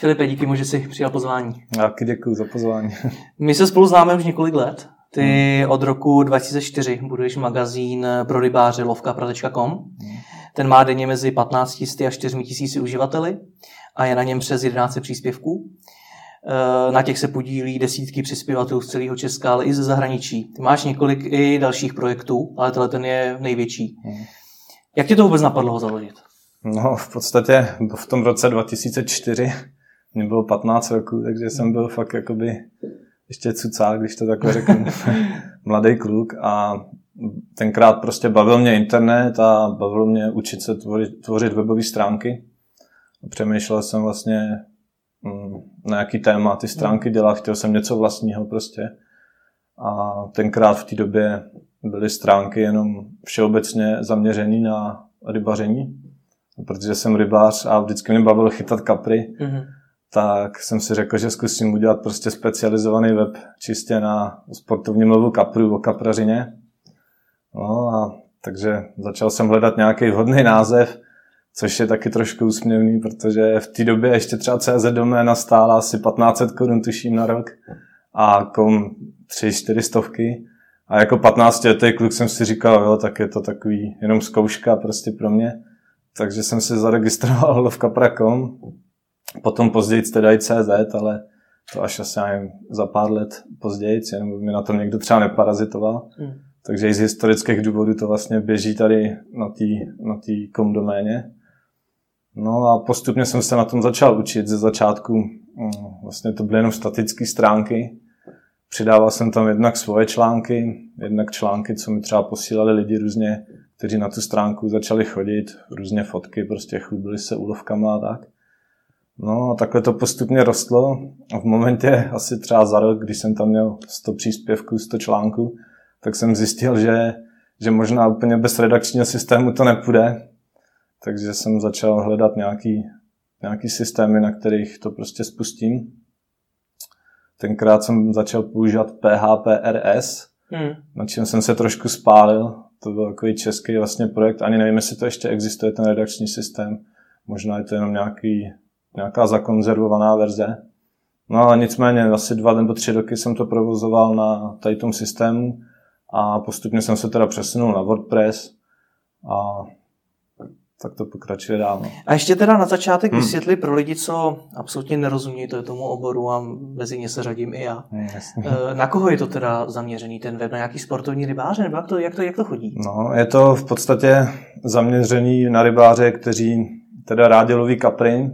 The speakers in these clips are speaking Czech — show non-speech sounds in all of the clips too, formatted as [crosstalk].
Filipe, díky mu, že jsi přijal pozvání. Taky děkuji za pozvání. [laughs] My se spolu známe už několik let. Ty od roku 2004 buduješ magazín pro rybáře lovkapra.com. Ten má denně mezi 15 a 4 tisíci uživateli a je na něm přes 11 příspěvků. Eh, na těch se podílí desítky přispěvatelů z celého Česka, ale i ze zahraničí. Ty máš několik i dalších projektů, ale tenhle ten je největší. Jak tě to vůbec napadlo ho založit? No, v podstatě v tom roce 2004 mě bylo 15 roků, takže jsem byl fakt jakoby ještě cucák, když to takhle řeknu, [laughs] mladý kluk a tenkrát prostě bavil mě internet a bavilo mě učit se tvořit, tvořit webové stránky. Přemýšlel jsem vlastně, mm, na jaký téma ty stránky dělat, chtěl jsem něco vlastního prostě. A tenkrát v té době byly stránky jenom všeobecně zaměřené na rybaření, protože jsem rybář a vždycky mě bavilo chytat kapry. Mm-hmm tak jsem si řekl, že zkusím udělat prostě specializovaný web čistě na sportovní mluvu kapru o kaprařině. No a takže začal jsem hledat nějaký vhodný název, což je taky trošku úsměvný, protože v té době ještě třeba CZ doména stála asi 1500 korun, tuším, na rok a kom 3-4 stovky. A jako 15 letý kluk jsem si říkal, jo, tak je to takový jenom zkouška prostě pro mě. Takže jsem si zaregistroval v kapra.com Potom později teda i CZ, ale to až asi nevím, za pár let později, jenom mi na tom někdo třeba neparazitoval. Mm. Takže i z historických důvodů to vlastně běží tady na té na tý kom doméně. No a postupně jsem se na tom začal učit ze začátku. Mm, vlastně to byly jenom statické stránky. Přidával jsem tam jednak svoje články, jednak články, co mi třeba posílali lidi různě, kteří na tu stránku začali chodit, různě fotky, prostě chlubili se úlovkama a tak. No a takhle to postupně rostlo a v momentě asi třeba za rok, když jsem tam měl 100 příspěvků, 100 článků, tak jsem zjistil, že, že možná úplně bez redakčního systému to nepůjde. Takže jsem začal hledat nějaký, nějaký systémy, na kterých to prostě spustím. Tenkrát jsem začal používat PHPRS, hmm. na čem jsem se trošku spálil. To byl takový český vlastně projekt, ani nevím, jestli to ještě existuje, ten redakční systém. Možná je to jenom nějaký nějaká zakonzervovaná verze. No ale nicméně asi dva nebo tři roky jsem to provozoval na tady tom systému a postupně jsem se teda přesunul na WordPress a tak to pokračuje dál. No. A ještě teda na začátek hmm. vysvětli pro lidi, co absolutně nerozumí to tomu oboru a mezi ně se řadím i já. Hmm, na koho je to teda zaměřený ten web? Na nějaký sportovní rybáře? Nebo jak to, jak to, jak to chodí? No, je to v podstatě zaměřený na rybáře, kteří teda rádi loví kapry,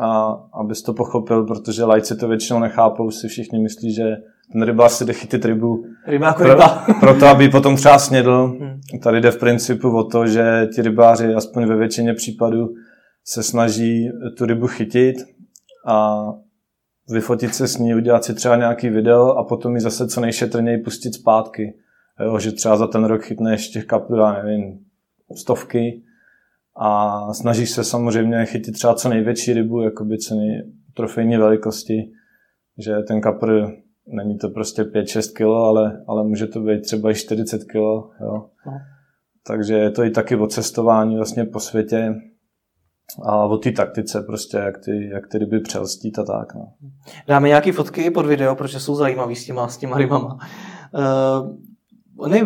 a abys to pochopil, protože lajci to většinou nechápou, si všichni myslí, že ten rybář si jde chytit rybu. Ryba jako ryba. Pro, proto, aby potom třeba snědl. Hmm. Tady jde v principu o to, že ti rybáři, aspoň ve většině případů, se snaží tu rybu chytit a vyfotit se s ní, udělat si třeba nějaký video a potom ji zase co nejšetrněji pustit zpátky. Jo, že třeba za ten rok chytne ještě kapu, já nevím, stovky a snažíš se samozřejmě chytit třeba co největší rybu, jakoby co nej, trofejní velikosti, že ten kapr není to prostě 5-6 kg, ale, ale může to být třeba i 40 kg. Jo. No. Takže je to i taky o cestování vlastně po světě a o té taktice prostě, jak ty, jak ty ryby přelstít a tak. No. Dáme nějaké fotky pod video, protože jsou zajímavý s těma, s těma rybama. Uh, On je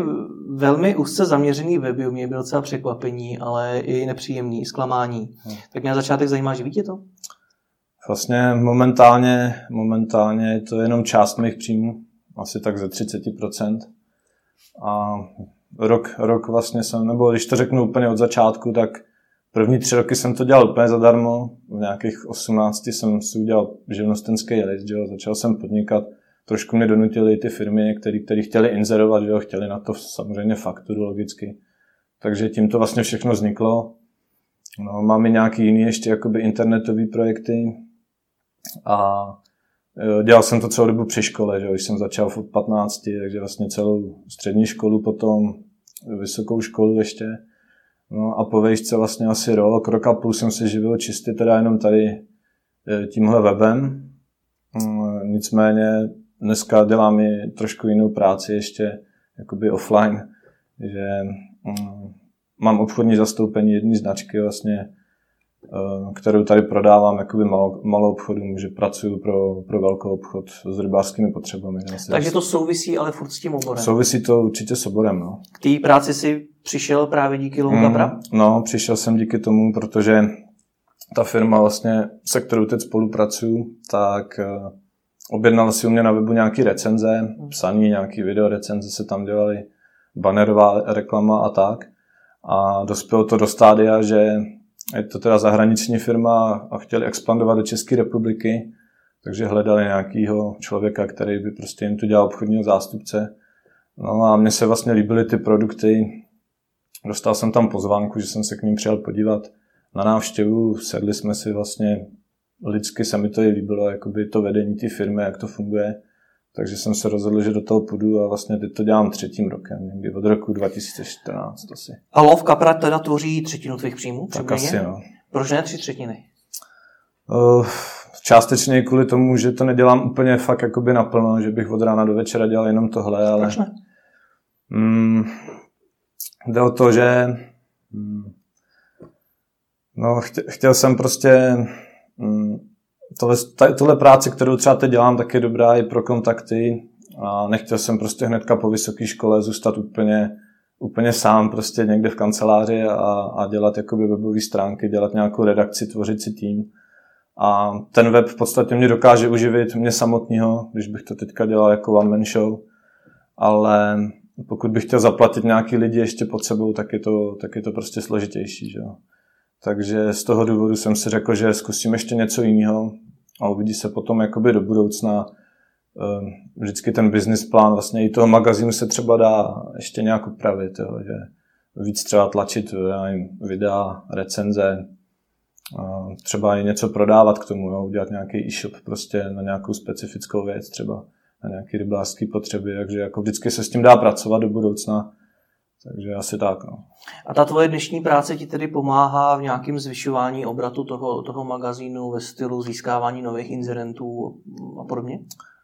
velmi úzce zaměřený weby, u mě byl docela překvapení, ale i nepříjemný, zklamání. Hmm. Tak mě na začátek zajímá, že tě to? Vlastně momentálně, momentálně je to jenom část mých příjmů, asi tak ze 30%. A rok, rok vlastně jsem, nebo když to řeknu úplně od začátku, tak první tři roky jsem to dělal úplně zadarmo. V nějakých 18 jsem si udělal živnostenský list, začal jsem podnikat trošku mě donutili ty firmy, které chtěli inzerovat, jo, chtěli na to samozřejmě fakturu logicky. Takže tím to vlastně všechno vzniklo. No, máme nějaký jiný ještě jakoby internetové projekty a e, dělal jsem to celou dobu při škole, že jo, když jsem začal v 15, takže vlastně celou střední školu potom, vysokou školu ještě. No a po vejšce vlastně asi rok, rok a půl jsem se živil čistě teda jenom tady e, tímhle webem. No, nicméně dneska dělám i trošku jinou práci ještě jakoby offline, že mm, mám obchodní zastoupení jedné značky vlastně, eh, kterou tady prodávám jakoby malo, malou obchodům, že pracuji pro, pro velkou obchod s rybářskými potřebami. Takže to souvisí ale furt s tím oborem. Souvisí to určitě s oborem, no. K té práci si přišel právě díky Low mm, No, přišel jsem díky tomu, protože ta firma vlastně, se kterou teď spolupracuju, tak eh, objednala si u mě na webu nějaký recenze, psaní, nějaký video recenze se tam dělaly, bannerová reklama a tak. A dospělo to do stádia, že je to teda zahraniční firma a chtěli expandovat do České republiky, takže hledali nějakého člověka, který by prostě jim tu dělal obchodního zástupce. No a mně se vlastně líbily ty produkty. Dostal jsem tam pozvánku, že jsem se k ním přijel podívat na návštěvu, sedli jsme si vlastně, lidsky se mi to i líbilo, jakoby to vedení té firmy, jak to funguje. Takže jsem se rozhodl, že do toho půjdu a vlastně teď to dělám třetím rokem, někdy od roku 2014 asi. A Lov Kapra teda tvoří třetinu tvých příjmů? Tak asi, no. Proč ne tři třetiny? Uh, částečně kvůli tomu, že to nedělám úplně fakt jakoby naplno, že bych od rána do večera dělal jenom tohle, ale... Proč ne? Mm, jde o to, že mm, no, chtěl jsem prostě tohle, tohle práce, kterou třeba teď dělám, tak je dobrá i pro kontakty a nechtěl jsem prostě hnedka po vysoké škole zůstat úplně, úplně sám prostě někde v kanceláři a, a dělat jakoby webové stránky, dělat nějakou redakci, tvořit si tým. A ten web v podstatě mě dokáže uživit mě samotného, když bych to teďka dělal jako one man show, ale pokud bych chtěl zaplatit nějaký lidi ještě pod sebou, tak je to, tak je to prostě složitější. Že? Takže z toho důvodu jsem si řekl, že zkusím ještě něco jiného a uvidí se potom jakoby do budoucna. Ehm, vždycky ten business plán vlastně i toho magazínu se třeba dá ještě nějak upravit, jo, že víc třeba tlačit nevím, videa, recenze, třeba i něco prodávat k tomu, jo, udělat nějaký e-shop prostě na nějakou specifickou věc, třeba na nějaké rybářské potřeby, takže jako vždycky se s tím dá pracovat do budoucna takže asi tak. No. A ta tvoje dnešní práce ti tedy pomáhá v nějakém zvyšování obratu toho, toho magazínu ve stylu získávání nových inzerentů a podobně?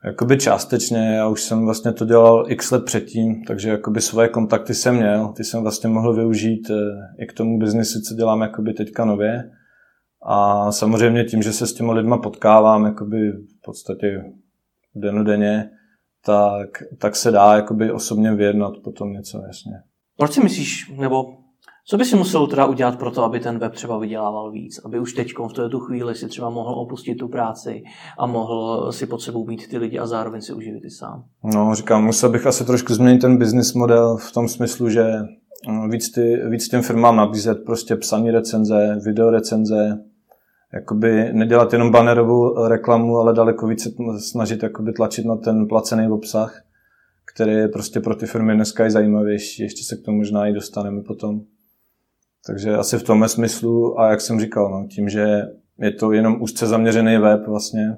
Jakoby částečně, já už jsem vlastně to dělal x let předtím, takže jakoby svoje kontakty jsem měl, ty jsem vlastně mohl využít eh, i k tomu biznisu, co dělám jakoby teďka nově. A samozřejmě tím, že se s těma lidma potkávám jakoby v podstatě denodenně, tak, tak se dá jakoby osobně vyjednat potom něco, jasně. Proč si myslíš, nebo co by si musel teda udělat pro to, aby ten web třeba vydělával víc? Aby už teď v tu chvíli si třeba mohl opustit tu práci a mohl si pod sebou mít ty lidi a zároveň si uživit i sám? No, říkám, musel bych asi trošku změnit ten business model v tom smyslu, že mm, víc, ty, víc těm firmám nabízet prostě psaní recenze, video recenze, jakoby nedělat jenom bannerovou reklamu, ale daleko více snažit jakoby tlačit na ten placený obsah který je prostě pro ty firmy dneska i zajímavější. Ještě se k tomu možná i dostaneme potom. Takže asi v tomhle smyslu a jak jsem říkal, no, tím, že je to jenom úzce zaměřený web vlastně,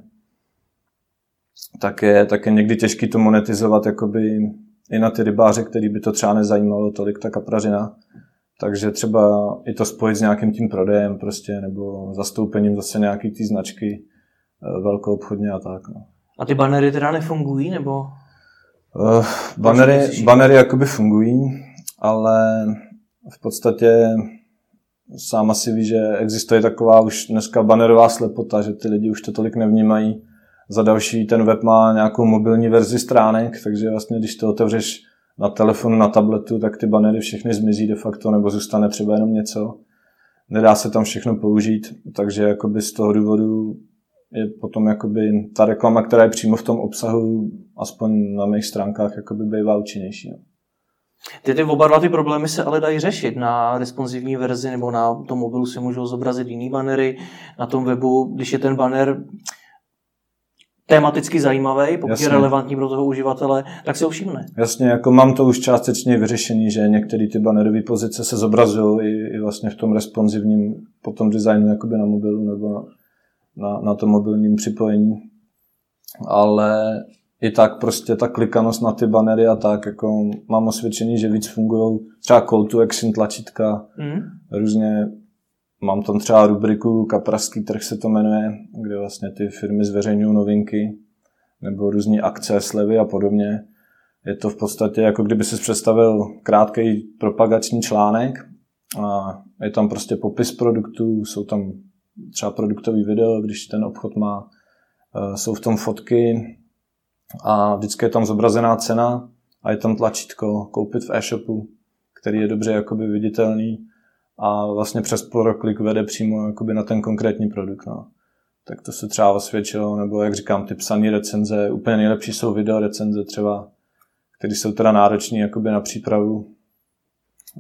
tak je, tak je někdy těžký to monetizovat jakoby i na ty rybáře, který by to třeba nezajímalo tolik, ta kaprařina. Takže třeba i to spojit s nějakým tím prodejem prostě, nebo zastoupením zase nějaký té značky eh, velkou obchodně a tak. No. A ty banery teda nefungují, nebo? Uh, banery, banery jakoby fungují, ale v podstatě sám asi ví, že existuje taková už dneska banerová slepota, že ty lidi už to tolik nevnímají. Za další ten web má nějakou mobilní verzi stránek, takže vlastně když to otevřeš na telefonu, na tabletu, tak ty banery všechny zmizí de facto, nebo zůstane třeba jenom něco. Nedá se tam všechno použít, takže jakoby z toho důvodu je potom jakoby ta reklama, která je přímo v tom obsahu, aspoň na mých stránkách, jakoby bývá účinnější. No. Ty, ty oba dva ty problémy se ale dají řešit. Na responsivní verzi nebo na tom mobilu si můžou zobrazit jiný banery. Na tom webu, když je ten banner tematicky zajímavý, pokud Jasně. je relevantní pro toho uživatele, tak se ho všimne. Jasně, jako mám to už částečně vyřešený, že některé ty bannerové pozice se zobrazují i, i vlastně v tom responsivním potom designu jakoby na mobilu nebo na, na, na tom mobilním připojení. Ale i tak prostě ta klikanost na ty banery a tak, jako mám osvědčení, že víc fungují třeba call to action tlačítka, mm. různě mám tam třeba rubriku Kapraský trh se to jmenuje, kde vlastně ty firmy zveřejňují novinky nebo různé akce, slevy a podobně. Je to v podstatě jako kdyby si představil krátký propagační článek a je tam prostě popis produktů, jsou tam třeba produktový video, když ten obchod má, uh, jsou v tom fotky a vždycky je tam zobrazená cena a je tam tlačítko koupit v e-shopu, který je dobře jakoby viditelný a vlastně přes proklik vede přímo jakoby na ten konkrétní produkt. No. Tak to se třeba osvědčilo, nebo jak říkám, ty psané recenze, úplně nejlepší jsou video recenze třeba, které jsou teda náročné jakoby na přípravu,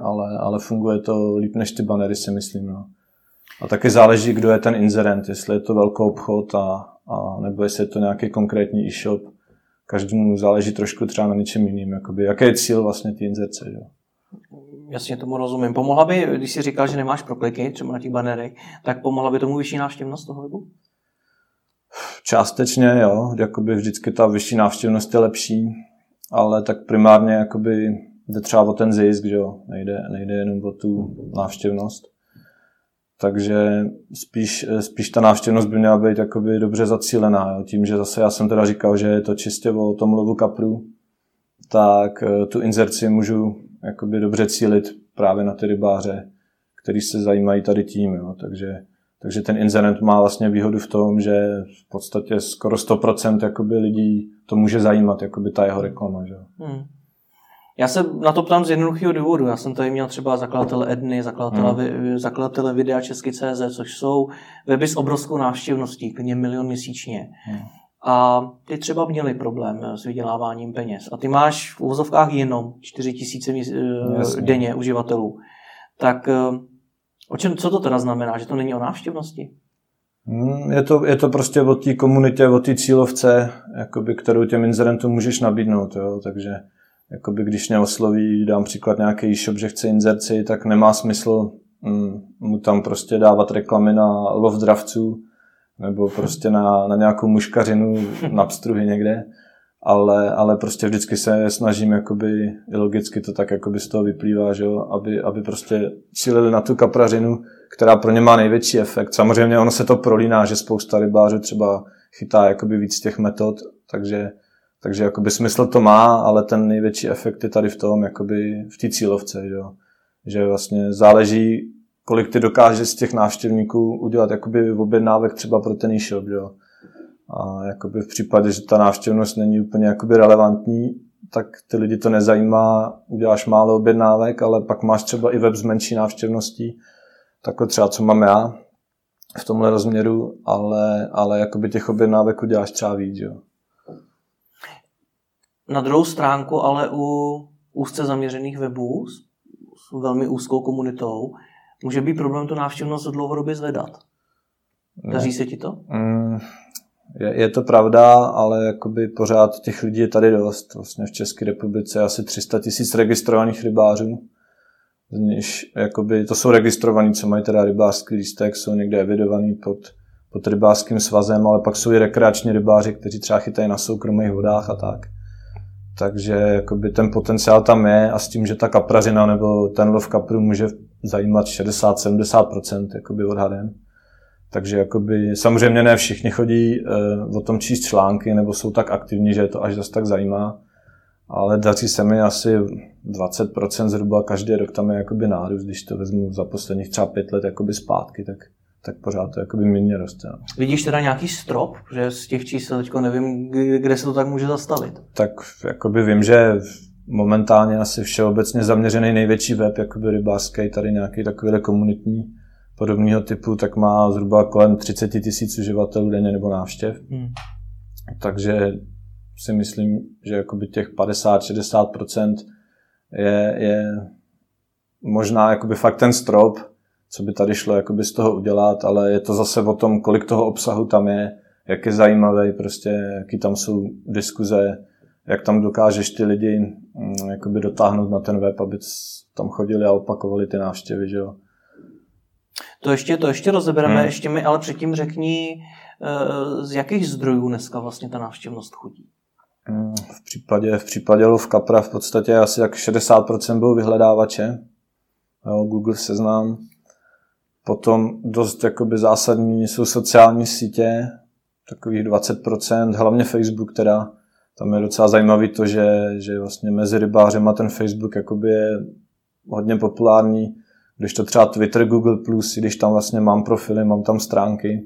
ale, ale funguje to líp než ty banery, si myslím. No. A taky záleží, kdo je ten inzerent, jestli je to velký obchod a, a nebo jestli je to nějaký konkrétní e-shop. Každému záleží trošku třeba na něčem jiným. Jakoby, jaký je cíl vlastně té inzerce. Jo? Jasně tomu rozumím. Pomohla by, když jsi říkal, že nemáš prokliky, třeba na těch banerech, tak pomohla by tomu vyšší návštěvnost toho webu? Částečně jo, jakoby vždycky ta vyšší návštěvnost je lepší, ale tak primárně jakoby jde třeba o ten zisk, že jo, nejde, nejde jenom o tu návštěvnost. Takže spíš, spíš ta návštěvnost by měla být jakoby dobře zacílená. Jo. Tím, že zase já jsem teda říkal, že je to čistě o tom lovu kapru, tak eh, tu inzerci můžu jakoby dobře cílit právě na ty rybáře, kteří se zajímají tady tím. Jo. Takže, takže ten inzerent má vlastně výhodu v tom, že v podstatě skoro 100% jakoby lidí to může zajímat, jakoby ta jeho reklama. Že? Hmm. Já se na to ptám z jednoduchého důvodu. Já jsem tady měl třeba zakladatele Edny, zakladatele, hmm. zakladatele videa Česky CZ, což jsou weby s obrovskou návštěvností, klidně milion měsíčně. Hmm. A ty třeba měli problém s vyděláváním peněz. A ty máš v uvozovkách jenom 4 tisíce eh, denně uživatelů. Tak eh, o čem, co to teda znamená? Že to není o návštěvnosti? Hmm, je to, je to prostě o té komunitě, o té cílovce, jakoby, kterou těm inzerentům můžeš nabídnout. Jo? Takže jakoby když mě osloví, dám příklad nějaký e-shop, že chce inzerci, tak nemá smysl mm, mu tam prostě dávat reklamy na lov dravců nebo prostě na, na nějakou muškařinu [laughs] na pstruhy někde, ale, ale prostě vždycky se snažím, jakoby, i logicky to tak jakoby z toho vyplývá, že jo, aby, aby prostě cílili na tu kaprařinu, která pro ně má největší efekt. Samozřejmě ono se to prolíná, že spousta rybářů třeba chytá jakoby víc těch metod, takže takže jakoby smysl to má, ale ten největší efekt je tady v tom, jakoby v té cílovce, že, jo? že vlastně záleží, kolik ty dokážeš z těch návštěvníků udělat jakoby objednávek třeba pro ten e-shop. Jo? A jakoby v případě, že ta návštěvnost není úplně jakoby relevantní, tak ty lidi to nezajímá, uděláš málo objednávek, ale pak máš třeba i web s menší návštěvností, takhle třeba co mám já v tomhle rozměru, ale, ale jakoby těch objednávek uděláš třeba víc. Jo? Na druhou stránku ale u úzce zaměřených webů s, velmi úzkou komunitou může být problém tu návštěvnost dlouhodobě zvedat. Daří se ti to? Mm, je, je to pravda, ale jakoby pořád těch lidí je tady dost. Vlastně v České republice asi 300 tisíc registrovaných rybářů. Z nich, jakoby, to jsou registrovaní, co mají teda rybářský lístek, jsou někde evidovaný pod, pod rybářským svazem, ale pak jsou i rekreační rybáři, kteří třeba chytají na soukromých vodách a tak. Takže jakoby ten potenciál tam je a s tím, že ta kaprařina nebo ten lov kapru může zajímat 60-70% jakoby odhadem. Takže jakoby, samozřejmě ne všichni chodí uh, o tom číst články nebo jsou tak aktivní, že je to až zase tak zajímá. Ale daří se mi asi 20% zhruba každý rok tam je jakoby nárůst, když to vezmu za posledních třeba pět let jakoby zpátky, tak tak pořád to jakoby mírně roste. No. Vidíš teda nějaký strop, že z těch čísel teďko nevím, kde se to tak může zastavit? Tak jakoby vím, že momentálně asi všeobecně zaměřený největší web, jakoby rybářský, tady nějaký takový komunitní podobného typu, tak má zhruba kolem 30 tisíc uživatelů denně nebo návštěv. Hmm. Takže si myslím, že jakoby těch 50-60% je, je možná jakoby fakt ten strop, co by tady šlo jakoby z toho udělat, ale je to zase o tom, kolik toho obsahu tam je, jak je zajímavý, prostě, jaký tam jsou diskuze, jak tam dokážeš ty lidi mm, jakoby dotáhnout na ten web, aby tam chodili a opakovali ty návštěvy, že jo. To ještě, to ještě rozebereme, hmm. ještě mi ale předtím řekni, eh, z jakých zdrojů dneska vlastně ta návštěvnost chodí? Hmm, v případě, v případě Lov Kapra v podstatě asi jak 60% byl vyhledávače, jo, Google seznam, Potom dost jakoby zásadní jsou sociální sítě, takových 20%, hlavně Facebook teda. Tam je docela zajímavý to, že, že vlastně mezi rybářem a ten Facebook jakoby je hodně populární. Když to třeba Twitter, Google+, když tam vlastně mám profily, mám tam stránky,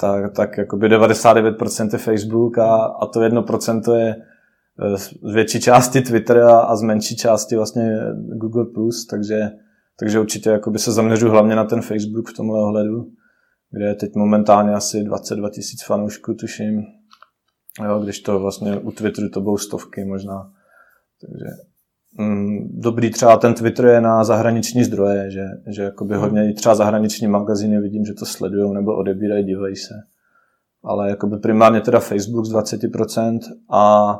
tak, tak jakoby 99% je Facebook a, a to 1% je eh, z větší části Twitter a, a z menší části vlastně Google+, takže, takže určitě jakoby se zaměřuji hlavně na ten Facebook v tomhle ohledu, kde je teď momentálně asi 22 tisíc fanoušků, tuším, jo, když to vlastně u Twitteru to budou stovky možná. Takže mm, dobrý třeba ten Twitter je na zahraniční zdroje, že, že jakoby hmm. hodně třeba zahraniční magazíny vidím, že to sledují nebo odebírají, dívají se. Ale jakoby primárně teda Facebook z 20% a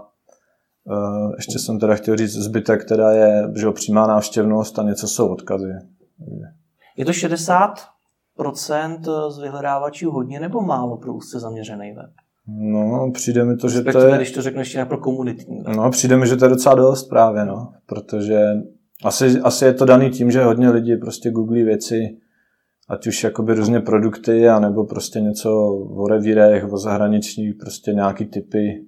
ještě jsem teda chtěl říct zbytek, teda je že přímá návštěvnost a něco jsou odkazy. Je to 60% z vyhledávačů hodně nebo málo pro úzce zaměřený web? No, přijde mi to, že to je... když to řeknu ještě pro komunitní. No, přijde mi, že to je docela dost právě, no. Protože asi, asi je to daný tím, že hodně lidí prostě googlí věci, ať už jakoby různě produkty, anebo prostě něco o revírech, o zahraničních, prostě nějaký typy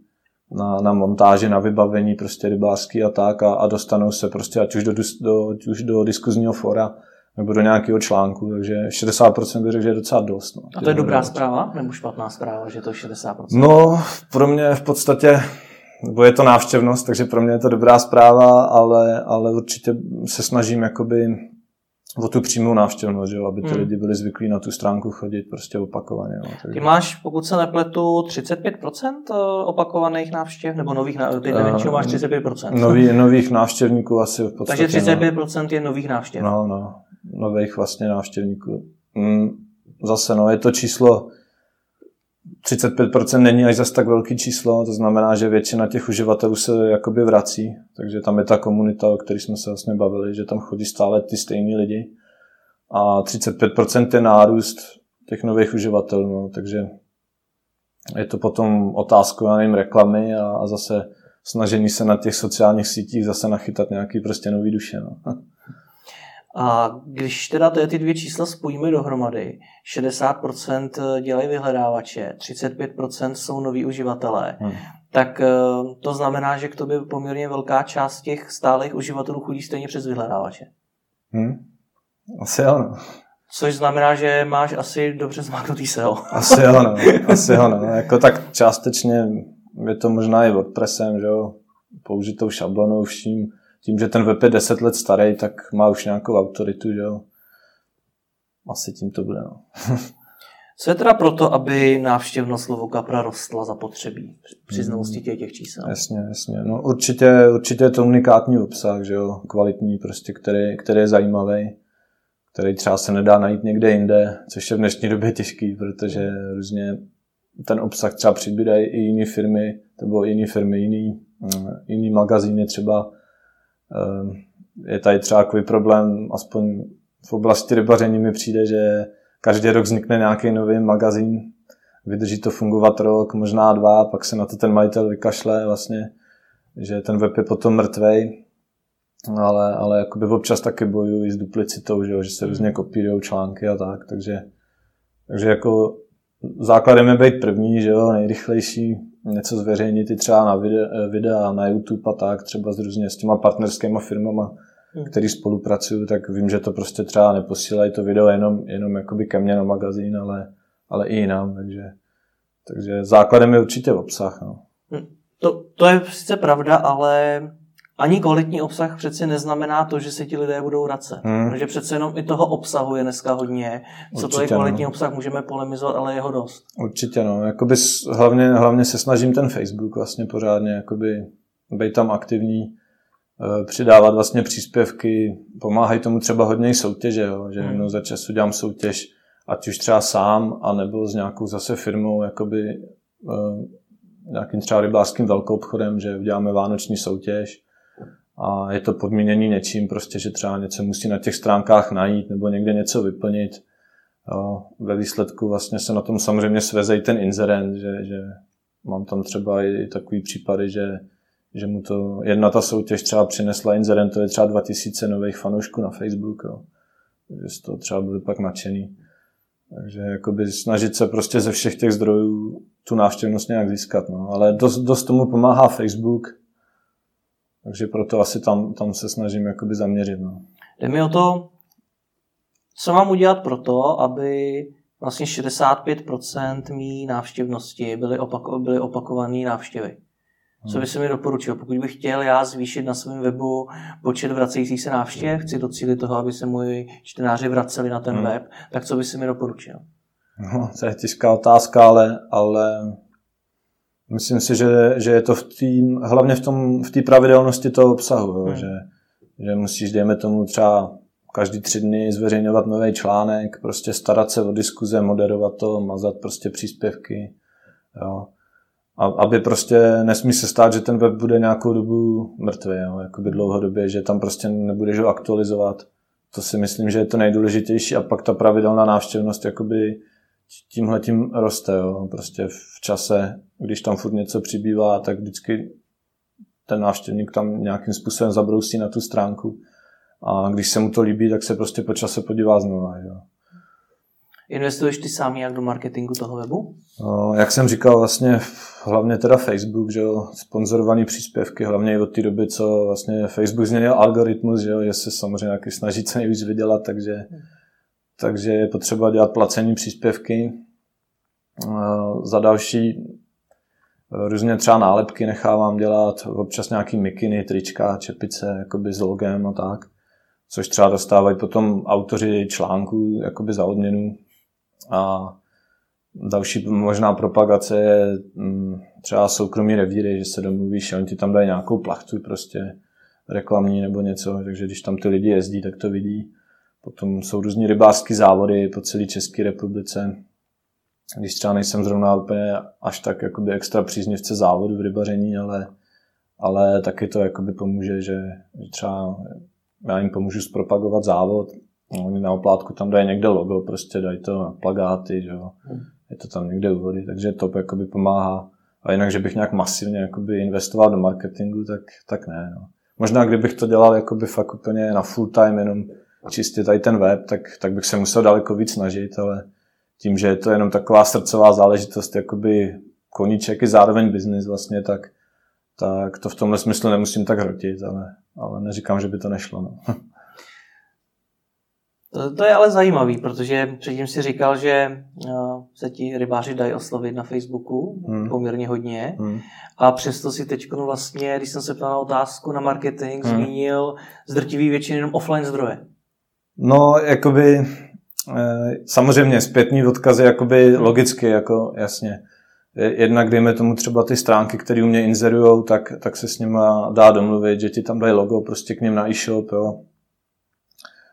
na, na montáži, na vybavení, prostě rybářský a tak a, a dostanou se prostě ať už do, do, ať už do diskuzního fora, nebo do nějakého článku, takže 60% bych řekl, že je docela dost. No, a to je dobrá zpráva nebo špatná zpráva, že to je 60%? No, pro mě v podstatě, nebo je to návštěvnost, takže pro mě je to dobrá zpráva, ale, ale určitě se snažím jakoby o tu přímou návštěvnost, že jo, aby ty hmm. lidi byli zvyklí na tu stránku chodit prostě opakovaně. Jo, takže... Ty máš, pokud se nepletu, 35% eh, opakovaných návštěv, nebo nových, ty nevím, uh, máš 35%. Nový, nových návštěvníků asi v [laughs] podstatě. Takže 35% no. je nových návštěv. No, no nových vlastně návštěvníků. Mm, zase, no, je to číslo 35% není až zas tak velký číslo, to znamená, že většina těch uživatelů se jakoby vrací, takže tam je ta komunita, o které jsme se vlastně bavili, že tam chodí stále ty stejní lidi a 35% je nárůst těch nových uživatelů, no, takže je to potom otázkou, já nevím, reklamy a, a zase snažení se na těch sociálních sítích zase nachytat nějaký prostě nový duše. No. [laughs] A když teda ty dvě čísla spojíme dohromady, 60% dělají vyhledávače, 35% jsou noví uživatelé, hmm. tak eh, to znamená, že k tobě poměrně velká část těch stálých uživatelů chodí stejně přes vyhledávače. Hmm. Asi ano. Což znamená, že máš asi dobře zmáknutý SEO. Asi ano, [laughs] asi ano. Jako tak částečně je to možná i WordPressem, že jo, použitou šablonou vším tím, že ten web je 10 let starý, tak má už nějakou autoritu, že jo. Asi tím to bude, no. [laughs] Co je teda proto, aby návštěvnost slovo Kapra rostla za potřebí při znalosti hmm. těch, těch čísel? Jasně, jasně. No určitě, určitě je to unikátní obsah, že jo, kvalitní, prostě, který, který je zajímavý, který třeba se nedá najít někde jinde, což je v dnešní době těžký, protože různě ten obsah třeba přibírají i jiné firmy, nebo jiné firmy, jiný, mm, jiný magazíny třeba, je tady třeba takový problém, aspoň v oblasti rybaření mi přijde, že každý rok vznikne nějaký nový magazín, vydrží to fungovat rok, možná dva, pak se na to ten majitel vykašle vlastně, že ten web je potom mrtvej, ale, ale jakoby občas taky bojují s duplicitou, že, jo, že se různě kopírují články a tak, takže, takže jako základem je být první, že jo, nejrychlejší, něco zveřejnit i třeba na videa, videa na YouTube a tak, třeba s různě s těma partnerskými firmama, hmm. který spolupracují, tak vím, že to prostě třeba neposílají to video jenom, jenom jakoby ke mně na magazín, ale, ale i jinam, takže, takže základem je určitě obsah. No. Hmm. To, to je sice pravda, ale ani kvalitní obsah přeci neznamená to, že se ti lidé budou vracet. Hmm. Protože přece jenom i toho obsahu je dneska hodně. Co Určitě, to je kvalitní no. obsah, můžeme polemizovat, ale jeho dost. Určitě, no. Jakoby hlavně, hlavně se snažím ten Facebook vlastně pořádně jakoby být tam aktivní, eh, přidávat vlastně příspěvky, pomáhají tomu třeba hodně i soutěže, jo? že hmm. za času dělám soutěž, ať už třeba sám, anebo s nějakou zase firmou, jakoby eh, nějakým třeba rybářským velkou obchodem, že uděláme vánoční soutěž, a je to podmíněný něčím, prostě, že třeba něco musí na těch stránkách najít nebo někde něco vyplnit. Ve výsledku vlastně se na tom samozřejmě sveze ten inzerent, že, že mám tam třeba i takový případy, že, že mu to jedna ta soutěž třeba přinesla inzerentovi třeba 2000 nových fanoušků na Facebook, jo. že z toho třeba byli pak nadšený. Takže jakoby snažit se prostě ze všech těch zdrojů tu návštěvnost nějak získat. No. Ale dost, dost tomu pomáhá Facebook, takže proto asi tam, tam se snažím jakoby zaměřit. No. Jde mi o to, Co mám udělat pro to, aby vlastně 65% mý návštěvnosti byly, opako, byly opakované návštěvy? Co by se mi doporučil? Pokud bych chtěl já zvýšit na svém webu počet vracejících se návštěv, chci docílit toho, aby se moji čtenáři vraceli na ten hmm. web, tak co by se mi doporučil? No, to je těžká otázka, ale, ale myslím si, že, že je to v tým, hlavně v, tom, v té pravidelnosti toho obsahu, jo, hmm. že, že musíš, dejme tomu třeba každý tři dny zveřejňovat nový článek, prostě starat se o diskuze, moderovat to, mazat prostě příspěvky. Jo. A, aby prostě nesmí se stát, že ten web bude nějakou dobu mrtvý, jo, jakoby dlouhodobě, že tam prostě nebudeš ho aktualizovat. To si myslím, že je to nejdůležitější a pak ta pravidelná návštěvnost jakoby tímhle tím roste. Jo. Prostě v čase, když tam furt něco přibývá, tak vždycky ten návštěvník tam nějakým způsobem zabrousí na tu stránku a když se mu to líbí, tak se prostě po čase podívá znova. Jo. Investuješ ty sám jak do marketingu toho webu? No, jak jsem říkal, vlastně hlavně teda Facebook, že jo, sponzorovaný příspěvky, hlavně i od té doby, co vlastně Facebook změnil algoritmus, že, jo, že se samozřejmě nějaký snaží co nejvíc vydělat, takže, hmm. takže je potřeba dělat placení příspěvky. Za další různě třeba nálepky nechávám dělat, občas nějaký mikiny, trička, čepice, jakoby s logem a tak což třeba dostávají potom autoři článků jakoby za odměnu. A další možná propagace je mm, třeba soukromí revíry, že se domluvíš, oni ti tam dají nějakou plachtu prostě reklamní nebo něco, takže když tam ty lidi jezdí, tak to vidí. Potom jsou různí rybářské závody po celé České republice. Když třeba nejsem zrovna úplně až tak jakoby extra příznivce závodu v rybaření, ale, ale taky to jakoby pomůže, že, že třeba já jim pomůžu zpropagovat závod, oni na oplátku tam dají někde logo, prostě dají to na plagáty, že jo. Hmm. je to tam někde u vody, takže to jakoby pomáhá. A jinak, že bych nějak masivně jakoby investoval do marketingu, tak, tak ne. No. Možná kdybych to dělal jakoby fakt úplně na full time, jenom čistě tady ten web, tak, tak bych se musel daleko víc snažit, ale tím, že je to jenom taková srdcová záležitost, jakoby koníček i zároveň biznis vlastně, tak, tak to v tomhle smyslu nemusím tak hrotit, ale, ale neříkám, že by to nešlo. No. To, to je ale zajímavý, protože předtím si říkal, že uh, se ti rybáři dají oslovit na Facebooku hmm. poměrně hodně hmm. a přesto si teď vlastně, když jsem se ptal na otázku na marketing, hmm. zmínil zdrtivý většině jenom offline zdroje. No, jakoby eh, samozřejmě zpětní odkazy jakoby logicky, jako jasně jednak dejme tomu třeba ty stránky, které u mě inzerujou, tak, tak se s nima dá domluvit, že ti tam dají logo prostě k ním na e-shop, jo.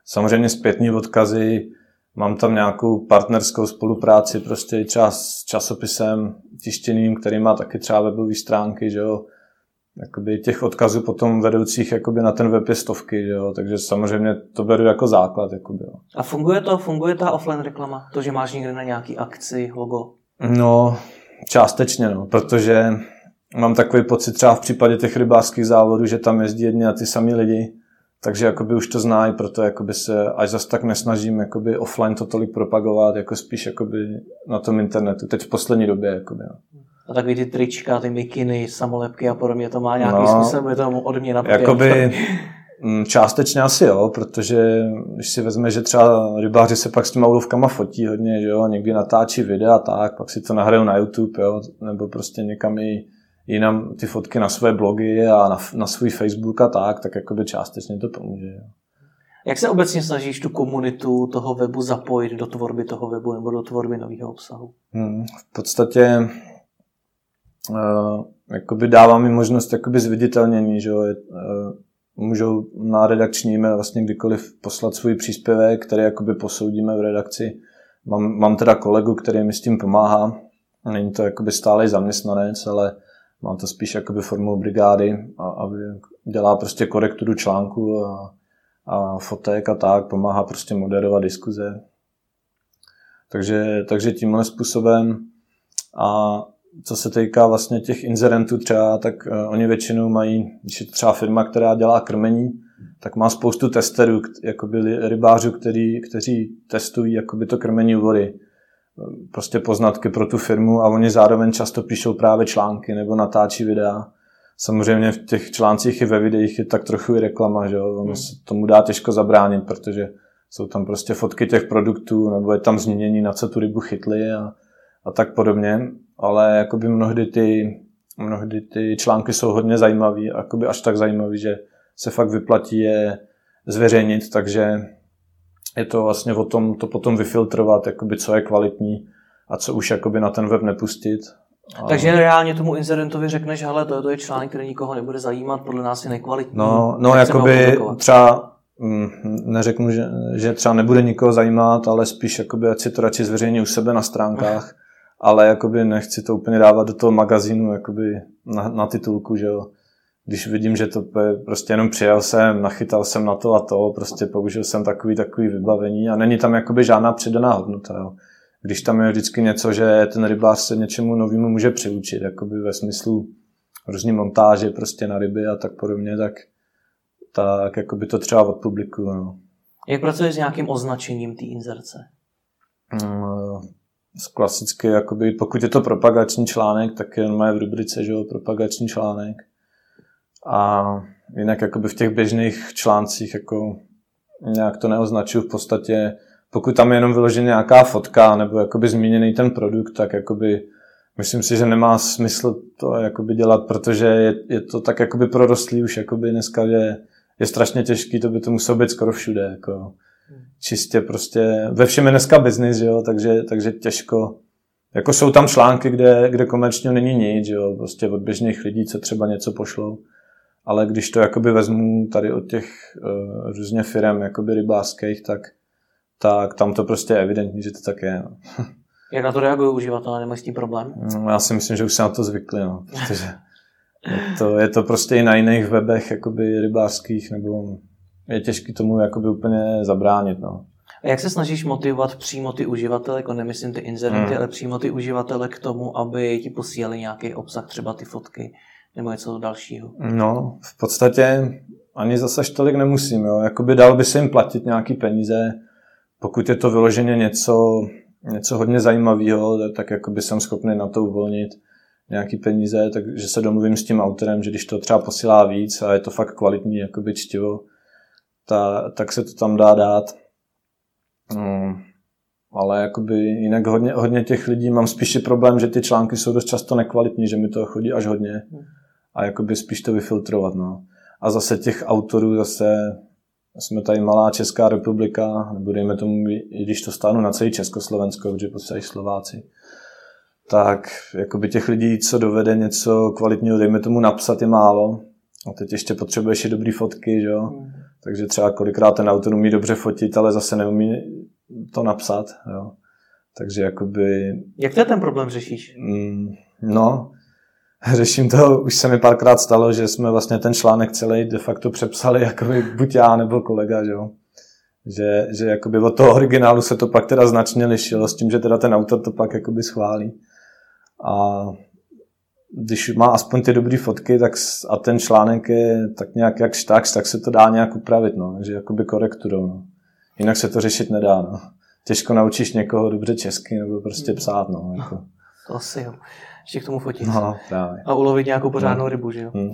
Samozřejmě zpětní odkazy, mám tam nějakou partnerskou spolupráci prostě třeba s časopisem tištěným, který má taky třeba webové stránky, že jo. Jakoby těch odkazů potom vedoucích jakoby na ten web je stovky, jo? takže samozřejmě to beru jako základ. Jakoby, jo. A funguje to, funguje ta offline reklama? To, že máš někde na nějaký akci logo? No, Částečně, no, protože mám takový pocit třeba v případě těch rybářských závodů, že tam jezdí jedni a ty samý lidi, takže jakoby už to znají, proto jakoby se až zas tak nesnažím jakoby offline to tolik propagovat, jako spíš jakoby na tom internetu, teď v poslední době. Jakoby, no. A takový ty trička, ty mikiny, samolepky a podobně, to má nějaký no, smysl, bude to od mě na Jakoby, [laughs] Mm, částečně asi jo, protože když si vezme, že třeba rybáři se pak s těma úlovkama fotí hodně, že jo, někdy natáčí videa tak, pak si to nahrajou na YouTube, jo, nebo prostě někam i jinam ty fotky na své blogy a na, na svůj Facebook a tak, tak jakoby částečně to pomůže. Jo. Jak se obecně snažíš tu komunitu toho webu zapojit do tvorby toho webu nebo do tvorby nového obsahu? Hmm, v podstatě uh, jakoby dává mi možnost jakoby zviditelnění, že jo, uh, můžou na redakční e-mail vlastně kdykoliv poslat svůj příspěvek, který jakoby posoudíme v redakci. Mám, mám teda kolegu, který mi s tím pomáhá. Není to jakoby stálý zaměstnanec, ale mám to spíš jakoby formou brigády, a, a dělá prostě korekturu článku a, a fotek a tak, pomáhá prostě moderovat diskuze. Takže, takže tímhle způsobem a co se týká vlastně těch inzerentů třeba, tak uh, oni většinou mají, když je třeba firma, která dělá krmení, tak má spoustu testerů, jakoby rybářů, který, kteří testují jakoby to krmení vody. Prostě poznatky pro tu firmu a oni zároveň často píšou právě články nebo natáčí videa. Samozřejmě v těch článcích i ve videích je tak trochu i reklama, že jo? Ono se tomu dá těžko zabránit, protože jsou tam prostě fotky těch produktů, nebo je tam změnění, na co tu rybu chytli a, a tak podobně, ale jakoby mnohdy ty, mnohdy ty články jsou hodně zajímavý, jakoby až tak zajímavý, že se fakt vyplatí je zveřejnit, takže je to vlastně o tom to potom vyfiltrovat, jakoby co je kvalitní a co už jakoby na ten web nepustit. A... Takže reálně tomu incidentovi řekneš, hele, to, to je článek, který nikoho nebude zajímat, podle nás je nekvalitní. No, no jakoby třeba mm, neřeknu, že, že třeba nebude nikoho zajímat, ale spíš jakoby, ať si to radši zveřejní u sebe na stránkách, ale jakoby nechci to úplně dávat do toho magazínu jakoby na, na titulku, že jo když vidím, že to prostě jenom přijel jsem, nachytal jsem na to a to, prostě použil jsem takový, takový vybavení a není tam jakoby žádná přidaná hodnota. Jo. Když tam je vždycky něco, že ten rybář se něčemu novému může přiučit, jakoby ve smyslu různý montáže prostě na ryby a tak podobně, tak, tak jakoby to třeba odpublikuju. No. Jak pracuješ s nějakým označením té inzerce? Klasicky, jakoby, pokud je to propagační článek, tak je v rubrice, že jo, propagační článek a jinak jakoby v těch běžných článcích jako nějak to neoznačuju v podstatě, pokud tam je jenom vyloženě nějaká fotka nebo jakoby zmíněný ten produkt, tak jakoby myslím si, že nemá smysl to jakoby dělat, protože je, je to tak jakoby prorostlý už jakoby dneska, že je strašně těžký, to by to muselo být skoro všude. Jako čistě prostě, ve všem je dneska biznis, jo, takže, takže těžko. Jako jsou tam články, kde, kde komerčně není nic, jo, prostě od běžných lidí, co třeba něco pošlou ale když to jakoby vezmu tady od těch uh, různě firm jakoby rybářských, tak, tak tam to prostě je evidentní, že to tak je. No. [laughs] Jak na to reagují uživatelé, nemají s tím problém? No, já si myslím, že už se na to zvykli, no, protože je to, je to prostě i na jiných webech jakoby rybářských, nebo je těžké tomu jakoby úplně zabránit. No. A jak se snažíš motivovat přímo ty uživatele, jako nemyslím ty inzerenty, hmm. ale přímo ty uživatele k tomu, aby ti posílali nějaký obsah, třeba ty fotky, nebo něco dalšího? No, v podstatě ani zase tolik nemusím. Jo. Jakoby dal by se jim platit nějaký peníze, pokud je to vyloženě něco, něco hodně zajímavého, tak jakoby jsem schopný na to uvolnit nějaký peníze, takže se domluvím s tím autorem, že když to třeba posílá víc a je to fakt kvalitní jakoby čtivo, ta, tak se to tam dá dát. No, ale jakoby jinak hodně, hodně těch lidí mám spíše problém, že ty články jsou dost často nekvalitní, že mi to chodí až hodně. A jakoby spíš to vyfiltrovat. No. A zase těch autorů zase jsme tady malá Česká republika, nebo dejme tomu, i když to stánu na celý Československo, protože posílají Slováci, tak jakoby těch lidí, co dovede něco kvalitního, dejme tomu napsat, je málo. A teď ještě potřebuješ i dobrý fotky, že jo? Mm. Takže třeba kolikrát ten autor umí dobře fotit, ale zase neumí to napsat, jo? Takže jakoby... Jak to ten problém řešíš? Mm, no, [laughs] řeším to, už se mi párkrát stalo, že jsme vlastně ten článek celý de facto přepsali [laughs] jakoby buď já nebo kolega, že jo. Že, že jakoby od toho originálu se to pak teda značně lišilo s tím, že teda ten autor to pak jakoby schválí. A když má aspoň ty dobré fotky tak, a ten článek je tak nějak jak tak, tak se to dá nějak upravit, no. Takže jakoby korekturou, no. Jinak se to řešit nedá, no. Těžko naučíš někoho dobře česky nebo prostě psát, no. Jako. [laughs] To asi jo ještě k tomu fotit. No, právě. A ulovit nějakou pořádnou no. rybu, že jo? Hmm.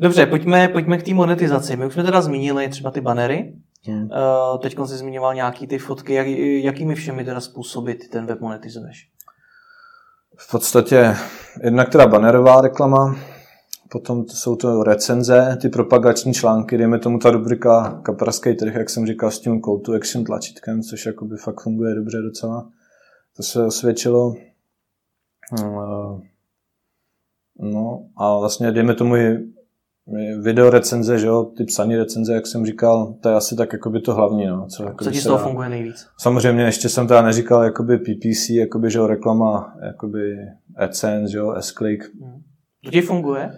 Dobře, pojďme, pojďme k té monetizaci. My už jsme teda zmínili třeba ty banery. Hmm. Uh, Teď jsi zmiňoval nějaký ty fotky. Jak, jakými všemi teda způsoby ty ten web monetizuješ? V podstatě jednak teda banerová reklama, potom jsou to recenze, ty propagační články, dejme tomu ta rubrika Kapraský trh, jak jsem říkal, s tím call to action tlačítkem, což jakoby fakt funguje dobře docela. To se osvědčilo. Uh, No a vlastně dejme tomu i video recenze, že jo, ty psaní recenze, jak jsem říkal, to je asi tak jakoby to hlavní, no. Co, co ti z toho dá. funguje nejvíc? Samozřejmě ještě jsem teda neříkal jakoby PPC, jakoby, že jo, reklama, jakoby AdSense, že jo, S-Click. Hmm. To ti funguje?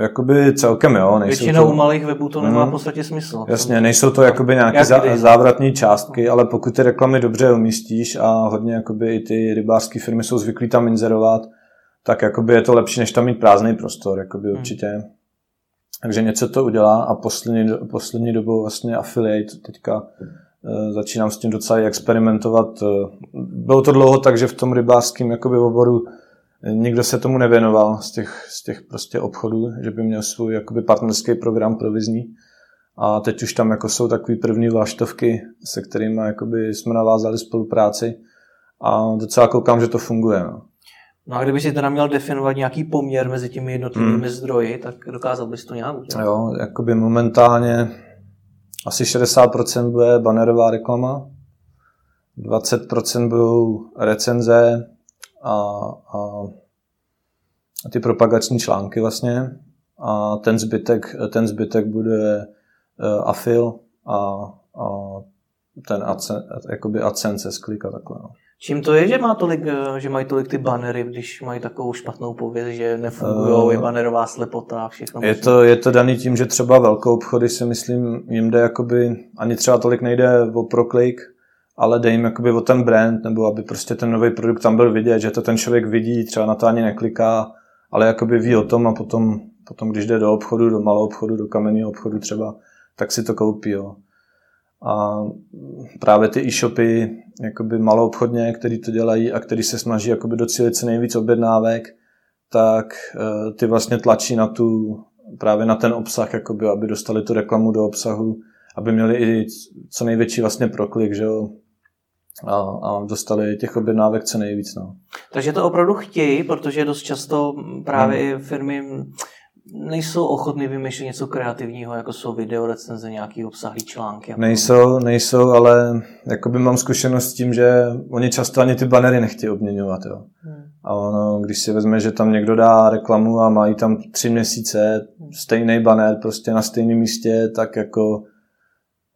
Jakoby celkem jo. Většinou to... u malých webů to nemá hmm. v podstatě smysl. Jasně, nejsou to jakoby nějaké zá, závratné částky, ale pokud ty reklamy dobře umístíš a hodně jakoby i ty rybářské firmy jsou zvyklí tam inzerovat, tak jakoby je to lepší, než tam mít prázdný prostor, jakoby hmm. určitě. Takže něco to udělá a poslední, poslední dobou vlastně affiliate teďka e, začínám s tím docela experimentovat. E, bylo to dlouho tak, že v tom rybářském jakoby oboru nikdo se tomu nevěnoval z těch, z těch prostě obchodů, že by měl svůj jakoby partnerský program provizní. A teď už tam jako jsou takové první vlaštovky, se kterými jsme navázali spolupráci a docela koukám, že to funguje. No. No a kdyby si teda měl definovat nějaký poměr mezi těmi jednotlivými hmm. zdroji, tak dokázal bys to nějak udělat? Jo, jakoby momentálně asi 60% bude bannerová reklama, 20% budou recenze a, a, a ty propagační články vlastně a ten zbytek, ten zbytek bude uh, afil a, a ten AdSense, jakoby AdSense z klika takhle. No. Čím to je, že, má tolik, eh, že mají tolik ty banery, když mají takovou špatnou pověst, že nefungují, uh, je banerová slepota a všechno? Je to, je to daný tím, že třeba velkou obchody si myslím, jim jde jakoby, ani třeba tolik nejde o proklik, ale dej jim jakoby o ten brand, nebo aby prostě ten nový produkt tam byl vidět, že to ten člověk vidí, třeba na to ani nekliká, ale jakoby ví o tom a potom, potom když jde do obchodu, do malého obchodu, do kamenného obchodu třeba, tak si to koupí. Jo. A právě ty e-shopy, jakoby obchodně, který to dělají a který se snaží jakoby docílit co nejvíc objednávek, tak eh, ty vlastně tlačí na tu, právě na ten obsah, jakoby, aby dostali tu reklamu do obsahu, aby měli i co největší vlastně proklik, že jo, a, a dostali těch objednávek co nejvíc. No. Takže to opravdu chtějí, protože dost často právě hmm. firmy nejsou ochotní vymýšlet něco kreativního, jako jsou video recenze, nějaký obsahlý články. Nejsou, nejsou, ale jakoby mám zkušenost s tím, že oni často ani ty banery nechtějí obměňovat. Jo. Hmm. A ono, když si vezme, že tam někdo dá reklamu a mají tam tři měsíce hmm. stejný banner prostě na stejném místě, tak jako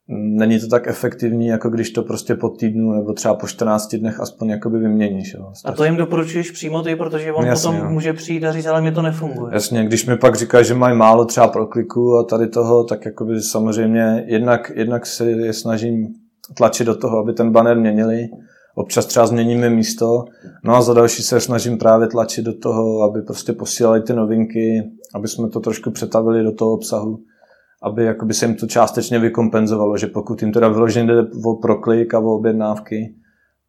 není to tak efektivní, jako když to prostě po týdnu nebo třeba po 14 dnech aspoň jakoby vyměníš. Jo. A to jim doporučuješ přímo ty, protože on Jasně, potom jo. může přijít a říct, ale mě to nefunguje. Jasně, když mi pak říká, že mají málo třeba pro kliku a tady toho, tak jakoby samozřejmě jednak, jednak se je snažím tlačit do toho, aby ten banner měnili, občas třeba změníme místo, no a za další se snažím právě tlačit do toho, aby prostě posílali ty novinky, aby jsme to trošku přetavili do toho obsahu aby jakoby se jim to částečně vykompenzovalo, že pokud jim teda vyloženě jde o proklik a o objednávky,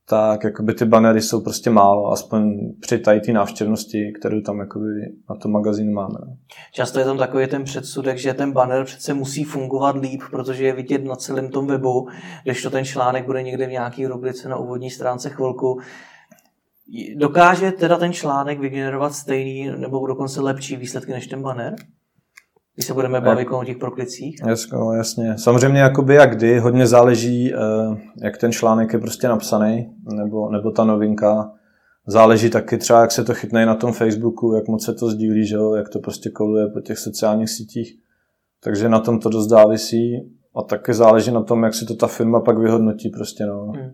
tak jakoby ty banery jsou prostě málo, aspoň při tady té návštěvnosti, kterou tam jakoby na tom magazínu máme. No. Často je tam takový ten předsudek, že ten banner přece musí fungovat líp, protože je vidět na celém tom webu, když to ten článek bude někde v nějaký rubrice na úvodní stránce chvilku. Dokáže teda ten článek vygenerovat stejný nebo dokonce lepší výsledky než ten banner? Když se budeme bavit o těch proklicích. Jasně, jasně. Samozřejmě jakoby jak kdy, hodně záleží, eh, jak ten článek je prostě napsaný, nebo, nebo ta novinka. Záleží taky třeba, jak se to chytne na tom Facebooku, jak moc se to sdílí, že jo? jak to prostě koluje po těch sociálních sítích. Takže na tom to dost závisí a taky záleží na tom, jak si to ta firma pak vyhodnotí prostě, no. Hmm.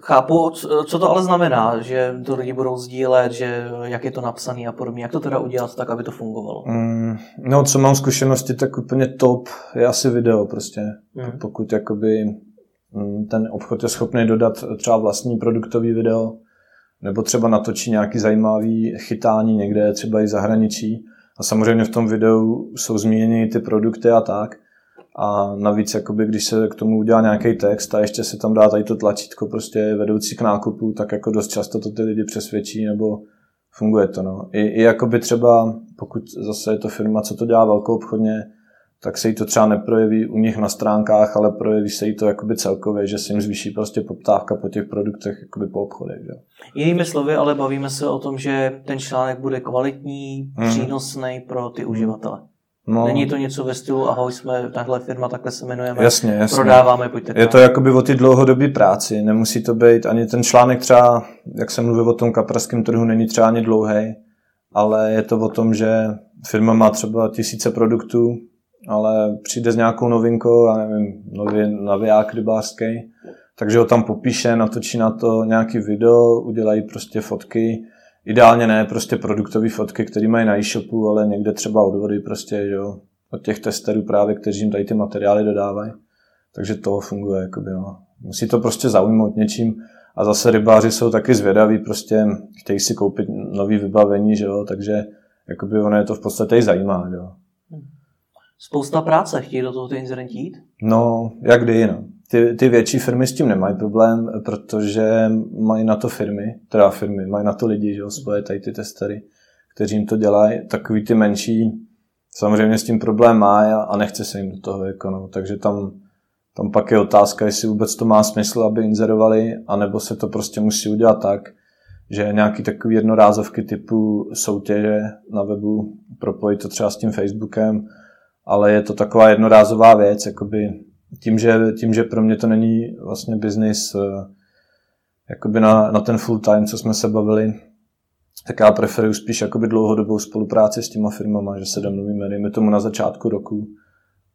Chápu, co to ale znamená, že to lidi budou sdílet, že jak je to napsané a podobně. Jak to teda udělat tak, aby to fungovalo? Mm, no, co mám zkušenosti, tak úplně top je asi video prostě. Mm. Pokud jakoby mm, ten obchod je schopný dodat třeba vlastní produktový video, nebo třeba natočí nějaký zajímavý chytání někde, třeba i zahraničí. A samozřejmě v tom videu jsou zmíněny ty produkty a tak, a navíc, jakoby, když se k tomu udělá nějaký text a ještě se tam dá tady to tlačítko prostě vedoucí k nákupu, tak jako dost často to ty lidi přesvědčí nebo funguje to. No. I, I jakoby třeba, pokud zase je to firma, co to dělá velkou obchodně, tak se jí to třeba neprojeví u nich na stránkách, ale projeví se jí to jakoby celkově, že se jim zvýší prostě poptávka po těch produktech jakoby po obchodech. Že? Jinými slovy, ale bavíme se o tom, že ten článek bude kvalitní, hmm. přínosný pro ty uživatele. No. Není to něco ve stylu, ahoj, jsme tahle firma, takhle se jmenujeme, jasně, jasně. prodáváme, pojďte Je to jakoby o ty dlouhodobé práci, nemusí to být ani ten článek třeba, jak jsem mluvil o tom kapraském trhu, není třeba ani dlouhý, ale je to o tom, že firma má třeba tisíce produktů, ale přijde s nějakou novinkou, já nevím, nový naviják rybářský, takže ho tam popíše, natočí na to nějaký video, udělají prostě fotky, Ideálně ne prostě produktové fotky, které mají na e-shopu, ale někde třeba odvody prostě, jo, od těch testerů právě, kteří jim tady ty materiály dodávají. Takže to funguje, jakoby, no. Musí to prostě zaujmout něčím. A zase rybáři jsou taky zvědaví, prostě chtějí si koupit nový vybavení, že jo, takže jakoby ono je to v podstatě i zajímá, jo. Spousta práce, chtějí do toho ty inzerenti jít? No, jak kdy, no ty, ty větší firmy s tím nemají problém, protože mají na to firmy, teda firmy, mají na to lidi, že jo, svoje tady ty testery, kteří jim to dělají. Takový ty menší, samozřejmě s tím problém má a nechce se jim do toho jako, no. takže tam, tam pak je otázka, jestli vůbec to má smysl, aby inzerovali, anebo se to prostě musí udělat tak, že nějaký takový jednorázovky typu soutěže na webu, propojit to třeba s tím Facebookem, ale je to taková jednorázová věc, jakoby tím, že, tím, že pro mě to není vlastně biznis eh, jakoby na, na ten full time, co jsme se bavili, tak já preferuji spíš jakoby dlouhodobou spolupráci s těma firmama, že se domluvíme, dejme tomu na začátku roku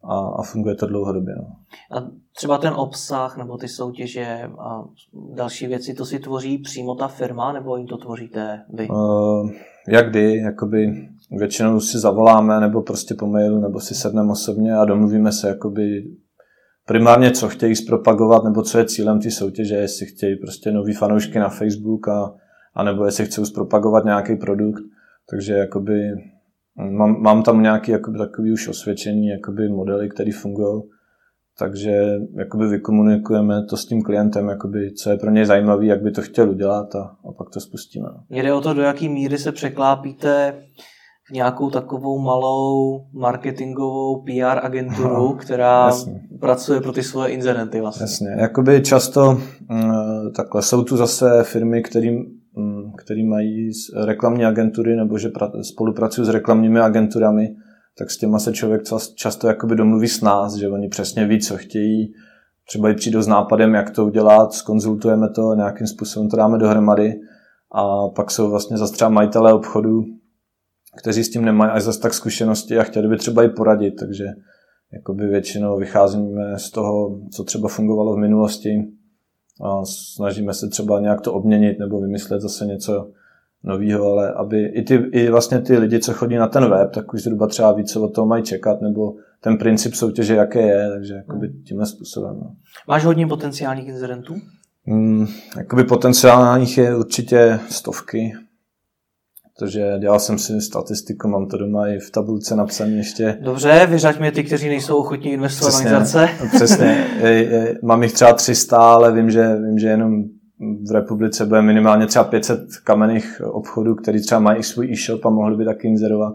a, a funguje to dlouhodobě. No. A třeba ten obsah nebo ty soutěže a další věci, to si tvoří přímo ta firma nebo jim to tvoříte vy? Uh, jak kdy, jakoby většinou si zavoláme nebo prostě po mailu nebo si sedneme osobně a domluvíme se jakoby primárně, co chtějí zpropagovat nebo co je cílem ty soutěže, jestli chtějí prostě nový fanoušky na Facebook a, a nebo jestli chcou zpropagovat nějaký produkt. Takže jakoby mám, mám tam nějaký jakoby, takový už osvědčení jakoby modely, které fungují. Takže jakoby vykomunikujeme to s tím klientem, jakoby, co je pro něj zajímavé, jak by to chtěl udělat a, a pak to spustíme. Mě jde o to, do jaké míry se překlápíte nějakou takovou malou marketingovou PR agenturu, no, která jasně. pracuje pro ty svoje inzerenty vlastně. Jasně, jakoby často mm, takhle jsou tu zase firmy, kterým mm, který mají reklamní agentury nebo že spolupracují s reklamními agenturami, tak s těma se člověk často jakoby domluví s nás, že oni přesně ví, co chtějí, třeba i přijdou s nápadem, jak to udělat, skonzultujeme to, nějakým způsobem to dáme dohromady a pak jsou vlastně zase třeba majitelé obchodu, kteří s tím nemají až zase tak zkušenosti a chtěli by třeba i poradit, takže jakoby většinou vycházíme z toho, co třeba fungovalo v minulosti a snažíme se třeba nějak to obměnit nebo vymyslet zase něco nového, ale aby i, ty, i vlastně ty lidi, co chodí na ten web, tak už zhruba třeba víc, co od toho mají čekat, nebo ten princip soutěže, jaké je, takže jakoby hmm. tímhle způsobem. No. Máš hodně potenciálních inzerentů? Hmm, jakoby potenciálních je určitě stovky, protože dělal jsem si statistiku, mám to doma i v tabulce napsané ještě. Dobře, vyřaď mě ty, kteří nejsou ochotní investovat přesně, organizace. Přesně, mám jich třeba 300, ale vím, že, vím, že jenom v republice bude minimálně třeba 500 kamenných obchodů, který třeba mají svůj e-shop a mohli by taky inzerovat.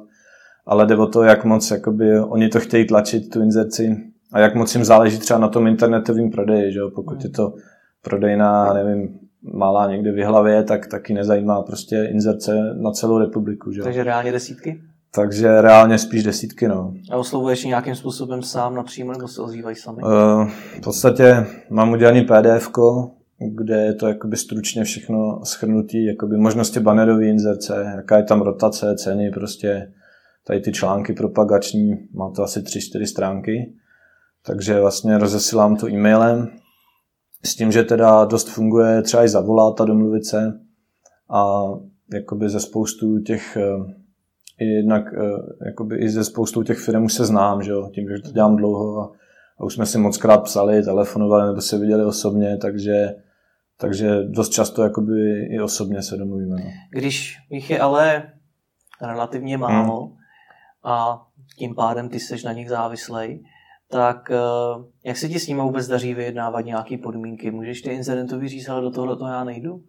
Ale jde o to, jak moc jakoby, oni to chtějí tlačit, tu inzerci, a jak moc jim záleží třeba na tom internetovém prodeji, že jo? pokud je to prodejná, nevím, malá někde v hlavě, tak taky nezajímá prostě inzerce na celou republiku. Že? Takže reálně desítky? Takže reálně spíš desítky, no. A oslovuješ nějakým způsobem sám napřímo, nebo se ozývají sami? Uh, v podstatě mám udělaný pdf kde je to jakoby stručně všechno schrnutý, jakoby možnosti bannerové inzerce, jaká je tam rotace, ceny, prostě tady ty články propagační, má to asi 3-4 stránky, takže vlastně rozesílám to e-mailem, s tím, že teda dost funguje třeba i zavolat a domluvit se a jakoby ze spoustu těch eh, i jednak eh, jakoby i ze spoustu těch firm už se znám, že jo, tím, že to dělám dlouho a, a už jsme si moc krát psali, telefonovali nebo se viděli osobně, takže takže dost často jakoby i osobně se domluvíme. No. Když jich je ale relativně málo hmm. a tím pádem ty seš na nich závislej, tak eh, jak se ti s nimi vůbec daří vyjednávat nějaké podmínky? Můžeš ty incidentovi říct, ale do tohle to já nejdu?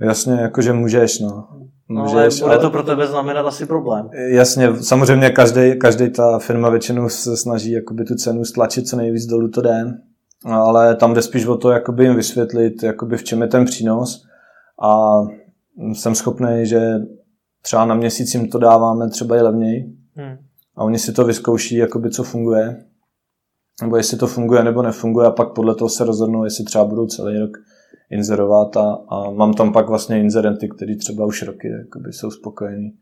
Jasně, jakože můžeš, no. Můžeš, no, ale bude to pro tebe znamenat asi problém. Jasně, samozřejmě každý, každý ta firma většinou se snaží jakoby tu cenu stlačit co nejvíc dolů to jde, ale tam jde spíš o to, jakoby jim vysvětlit, jakoby v čem je ten přínos a jsem schopný, že třeba na měsíc jim to dáváme třeba i levněji hmm. a oni si to vyzkouší, jakoby co funguje nebo jestli to funguje nebo nefunguje a pak podle toho se rozhodnou, jestli třeba budou celý rok inzerovat a, a mám tam pak vlastně inzerenty, kteří třeba už roky jakoby, jsou spokojení.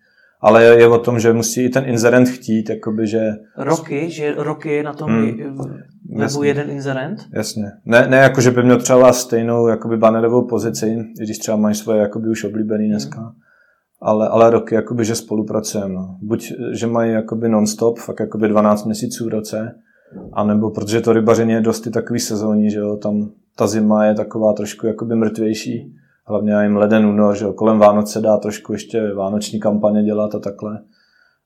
Ale je, je o tom, že musí i ten inzerent chtít, jakoby, že... Roky? Že roky na tom hmm, webu jasně, jeden inzerent? Jasně. Ne, ne jako, že by měl třeba stejnou jakoby bannerovou pozici, i když třeba mají svoje jakoby už oblíbený dneska. Hmm. Ale, ale roky, jakoby, že spolupracujeme. No. Buď, že mají jakoby non-stop, fakt jakoby 12 měsíců v roce, a nebo protože to rybaření je dosti takový sezónní, že jo, tam ta zima je taková trošku jakoby mrtvější, hlavně jim leden, únor, že jo, kolem Vánoce dá trošku ještě vánoční kampaně dělat a takhle.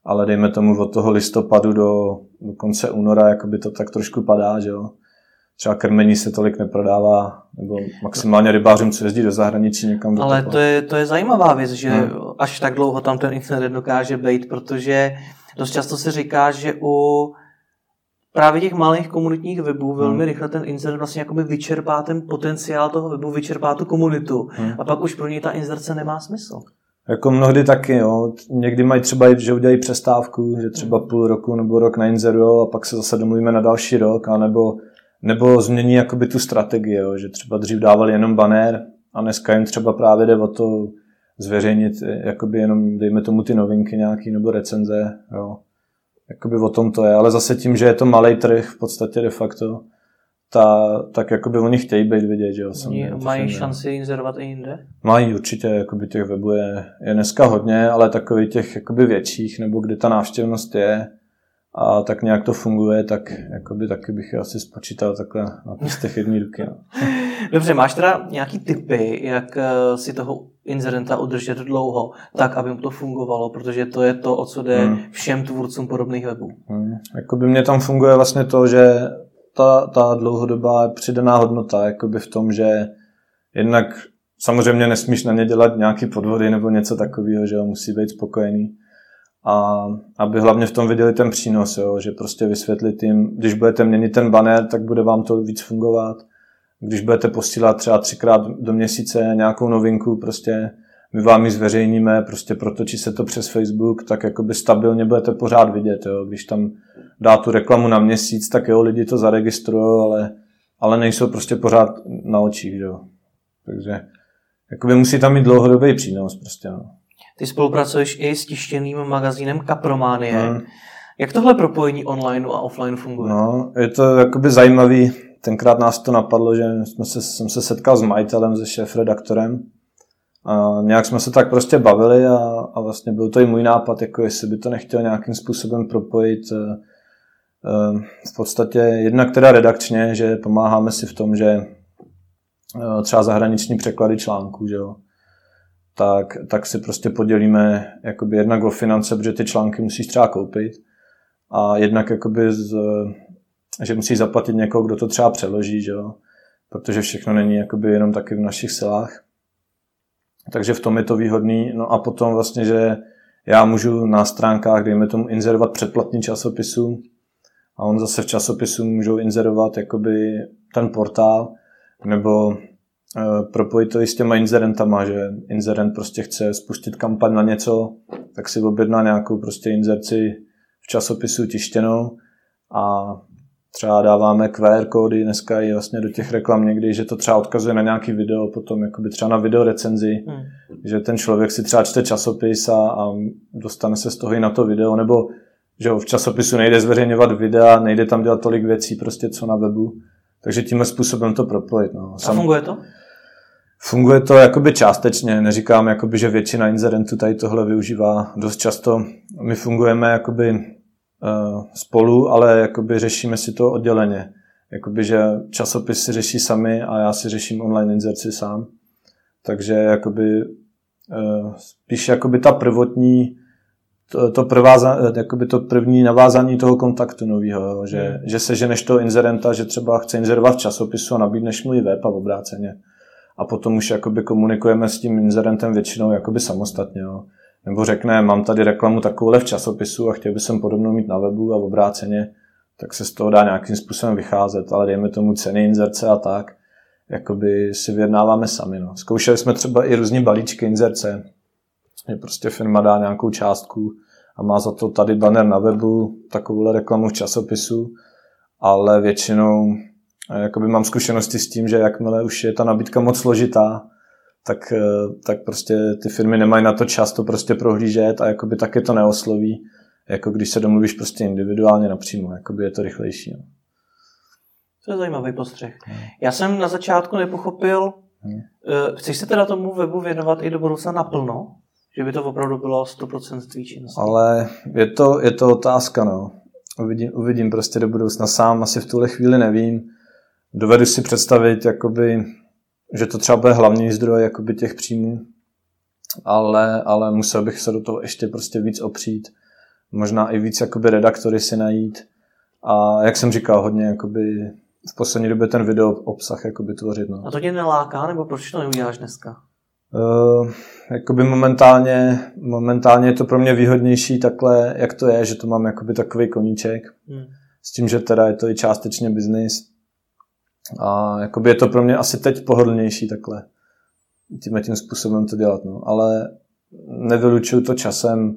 Ale dejme tomu od toho listopadu do, do konce února, jakoby to tak trošku padá, že jo. Třeba krmení se tolik neprodává, nebo maximálně rybářům, co jezdí do zahraničí někam. Do Ale to je, to je zajímavá věc, že hmm. až tak dlouho tam ten internet dokáže být, protože Dost často se říká, že u právě těch malých komunitních webů velmi hmm. rychle ten insert vlastně jakoby vyčerpá ten potenciál toho webu, vyčerpá tu komunitu hmm. a pak už pro něj ta inserce nemá smysl. Jako mnohdy taky, jo. Někdy mají třeba, že udělají přestávku, že třeba hmm. půl roku nebo rok na inzeru a pak se zase domluvíme na další rok, anebo nebo změní jakoby tu strategii, jo. že třeba dřív dávali jenom banner a dneska jim třeba právě jde o to zveřejnit jakoby jenom, dejme tomu ty novinky nějaký nebo recenze, jo. Jakoby o tom to je, ale zase tím, že je to malý trh v podstatě de facto, ta, tak jakoby oni chtějí být vidět, že jo. Oni mají šanci inzerovat i jinde? Mají určitě, jakoby těch webů je, je dneska hodně, ale takových těch jakoby větších, nebo kde ta návštěvnost je, a tak nějak to funguje, tak jakoby taky bych je asi spočítal takhle na pístech jedné ruky. No. [laughs] Dobře, máš teda nějaký typy, jak eh, si toho inzerenta udržet dlouho, tak, aby mu to fungovalo, protože to je to, o co jde hmm. všem tvůrcům podobných webů. Hmm. Jakoby mě tam funguje vlastně to, že ta, ta dlouhodobá přidaná hodnota jakoby v tom, že jednak samozřejmě nesmíš na ně dělat nějaký podvody nebo něco takového, že musí být spokojený. A aby hlavně v tom viděli ten přínos, jo, že prostě vysvětlit jim, když budete měnit ten banner, tak bude vám to víc fungovat. Když budete posílat třeba třikrát do měsíce nějakou novinku, prostě my vám ji zveřejníme, prostě protočí se to přes Facebook, tak jakoby stabilně budete pořád vidět, jo. Když tam dá tu reklamu na měsíc, tak jo, lidi to zaregistrují, ale, ale nejsou prostě pořád na očích, jo. Takže jakoby musí tam mít dlouhodobý přínos prostě, no. Ty spolupracuješ i s tištěným magazínem Kaprománie. Hmm. Jak tohle propojení online a offline funguje? No, je to jakoby zajímavý. Tenkrát nás to napadlo, že jsme se, jsem se setkal s majitelem, se šéf-redaktorem a nějak jsme se tak prostě bavili a, a vlastně byl to i můj nápad, jako jestli by to nechtěl nějakým způsobem propojit eh, eh, v podstatě jednak teda redakčně, že pomáháme si v tom, že eh, třeba zahraniční překlady článků, že jo, tak, tak si prostě podělíme jakoby jednak o finance, protože ty články musíš třeba koupit a jednak jakoby z, že musíš zaplatit někoho, kdo to třeba přeloží, že jo? protože všechno není jakoby jenom taky v našich silách. Takže v tom je to výhodný. No a potom vlastně, že já můžu na stránkách, dejme tomu, inzerovat předplatný časopisů a on zase v časopisu můžou inzerovat jakoby ten portál, nebo Eh, propojit to i s těma inzerentama, že inzerent prostě chce spustit kampaň na něco, tak si objedná nějakou prostě inzerci v časopisu tištěnou a třeba dáváme QR kódy dneska i vlastně do těch reklam někdy, že to třeba odkazuje na nějaký video, potom jakoby třeba na video recenzi, hmm. že ten člověk si třeba čte časopis a, a dostane se z toho i na to video, nebo že v časopisu nejde zveřejňovat videa, nejde tam dělat tolik věcí prostě, co na webu. Takže tímhle způsobem to propojit. No. Sam... A funguje to? Funguje to jakoby částečně, neříkám, jakoby, že většina inzerentů tady tohle využívá dost často. My fungujeme jakoby spolu, ale jakoby řešíme si to odděleně. Jakoby, že časopis si řeší sami a já si řeším online inzerci sám. Takže jakoby, uh, spíš jakoby ta prvotní to, to, prváza, jakoby to první navázání toho kontaktu nového, že, hmm. že se ženeš toho inzerenta, že třeba chce inzerovat v časopisu a nabídneš mu i web a obráceně a potom už jakoby komunikujeme s tím inzerentem většinou jakoby samostatně. Jo. Nebo řekne, mám tady reklamu takovouhle v časopisu a chtěl bych podobnou mít na webu a v obráceně, tak se z toho dá nějakým způsobem vycházet, ale dejme tomu ceny inzerce a tak, jakoby si vyjednáváme sami. No. Zkoušeli jsme třeba i různý balíčky inzerce, že prostě firma dá nějakou částku a má za to tady banner na webu, takovouhle reklamu v časopisu, ale většinou jakoby mám zkušenosti s tím, že jakmile už je ta nabídka moc složitá, tak, eh, tak prostě ty firmy nemají na to čas to prostě prohlížet a jakoby taky to neosloví, jako když se domluvíš prostě individuálně napřímo, jakoby je to rychlejší. No. To je zajímavý postřeh. Hmm. Já jsem na začátku nepochopil, hmm. Eh, chceš se teda tomu webu věnovat i do budoucna naplno? Že by to opravdu bylo 100% tvý činnosti? Ale je to, je to otázka, no. Uvidím, uvidím prostě do budoucna. Sám asi v tuhle chvíli nevím dovedu si představit, jakoby, že to třeba bude hlavní zdroj jakoby těch příjmů, ale, ale musel bych se do toho ještě prostě víc opřít, možná i víc jakoby redaktory si najít a jak jsem říkal, hodně jakoby v poslední době ten video obsah jakoby tvořit. No. A to tě neláká, nebo proč to neuděláš dneska? Uh, jakoby momentálně, momentálně je to pro mě výhodnější takhle, jak to je, že to mám jakoby takový koníček. Hmm. S tím, že teda je to i částečně biznis. A jakoby je to pro mě asi teď pohodlnější takhle. Tím tím způsobem to dělat. No. Ale nevylučuju to časem.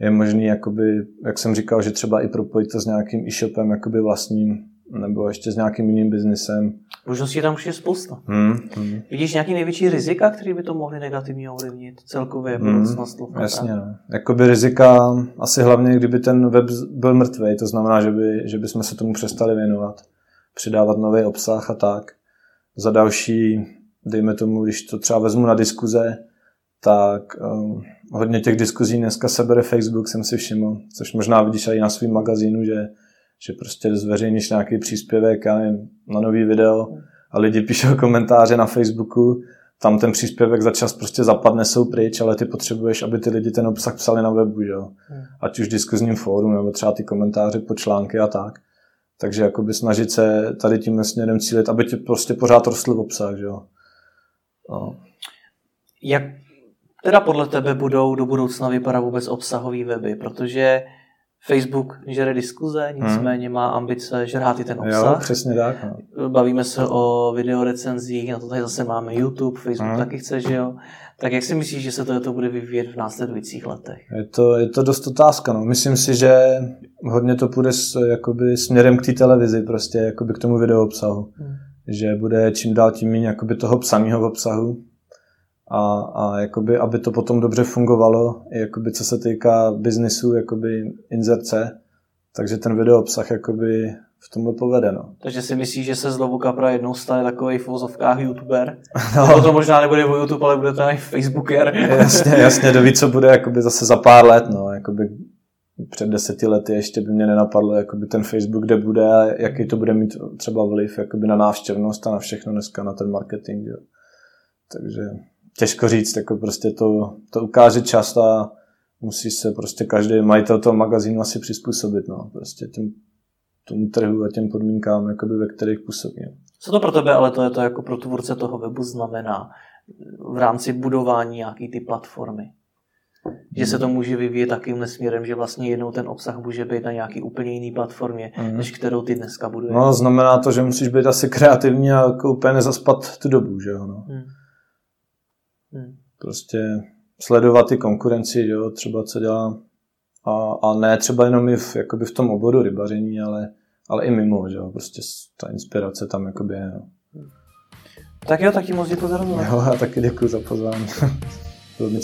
Je možný, jakoby, jak jsem říkal, že třeba i propojit to s nějakým e-shopem jakoby vlastním, nebo ještě s nějakým jiným biznesem. Možností tam už je spousta. Hmm, hmm. Vidíš nějaký největší rizika, které by to mohly negativně ovlivnit celkově hmm, budoucnost Jasně, no. Jakoby rizika asi hlavně, kdyby ten web byl mrtvý, to znamená, že, by, že bychom se tomu přestali věnovat, přidávat nový obsah a tak. Za další, dejme tomu, když to třeba vezmu na diskuze, tak um, hodně těch diskuzí dneska se bere Facebook, jsem si všiml, což možná vidíš i na svém magazínu, že že prostě zveřejníš nějaký příspěvek, já nevím, na nový video a lidi píšou komentáře na Facebooku, tam ten příspěvek za čas prostě zapadne, jsou pryč, ale ty potřebuješ, aby ty lidi ten obsah psali na webu, že? Hmm. ať už diskuzním fóru, nebo třeba ty komentáře pod články a tak. Takže jakoby snažit se tady tím směrem cílit, aby ti prostě pořád rostl obsah, že jo. No. Jak teda podle tebe budou do budoucna vypadat vůbec obsahový weby? Protože Facebook žere diskuze, nicméně hmm. má ambice žrát i ten obsah. Jo, přesně tak. No. Bavíme se o videorecenzích, na to tady zase máme YouTube, Facebook hmm. taky chce, že jo. Tak jak si myslíš, že se to, to bude vyvíjet v následujících letech? Je to, je to dost otázka. No. Myslím si, že hodně to půjde s, jakoby, směrem k té televizi, prostě jakoby k tomu video obsahu. Hmm. Že bude čím dál tím méně toho psaného obsahu, a, a jakoby, aby to potom dobře fungovalo, jakoby, co se týká biznisu, jakoby inzerce, takže ten video obsah jakoby v tomhle povede. No. Takže si myslíš, že se z Lobu Kapra jednou stane takový v vozovkách youtuber? [laughs] No. Nebo to možná nebude o YouTube, ale bude to i Facebooker. [laughs] jasně, jasně, doví, co bude jakoby zase za pár let. No. Jakoby před deseti lety ještě by mě nenapadlo jakoby ten Facebook, kde bude a jaký to bude mít třeba vliv jakoby na návštěvnost a na všechno dneska, na ten marketing. Jo. Takže těžko říct, jako prostě to, to ukáže čas a musí se prostě každý majitel toho magazínu asi přizpůsobit, no, prostě tím, tomu trhu a těm podmínkám, jakoby, ve kterých působí. Co to pro tebe, ale to je to jako pro tvůrce toho webu znamená v rámci budování nějaký ty platformy? Že se to může vyvíjet takým směrem, že vlastně jednou ten obsah může být na nějaký úplně jiný platformě, mm. než kterou ty dneska buduješ. No, znamená to, že musíš být asi kreativní a jako úplně nezaspat tu dobu, že jo. No. Mm. Hmm. Prostě sledovat ty konkurenci, jo, třeba co dělá a, a ne třeba jenom i v, jakoby v tom oboru rybaření, ale, ale i mimo, že jo, prostě ta inspirace tam jakoby je. No. Tak jo, tak ti moc děkuji za rozhovor. Jo, a taky děkuji za pozvání. [laughs] Bylo mi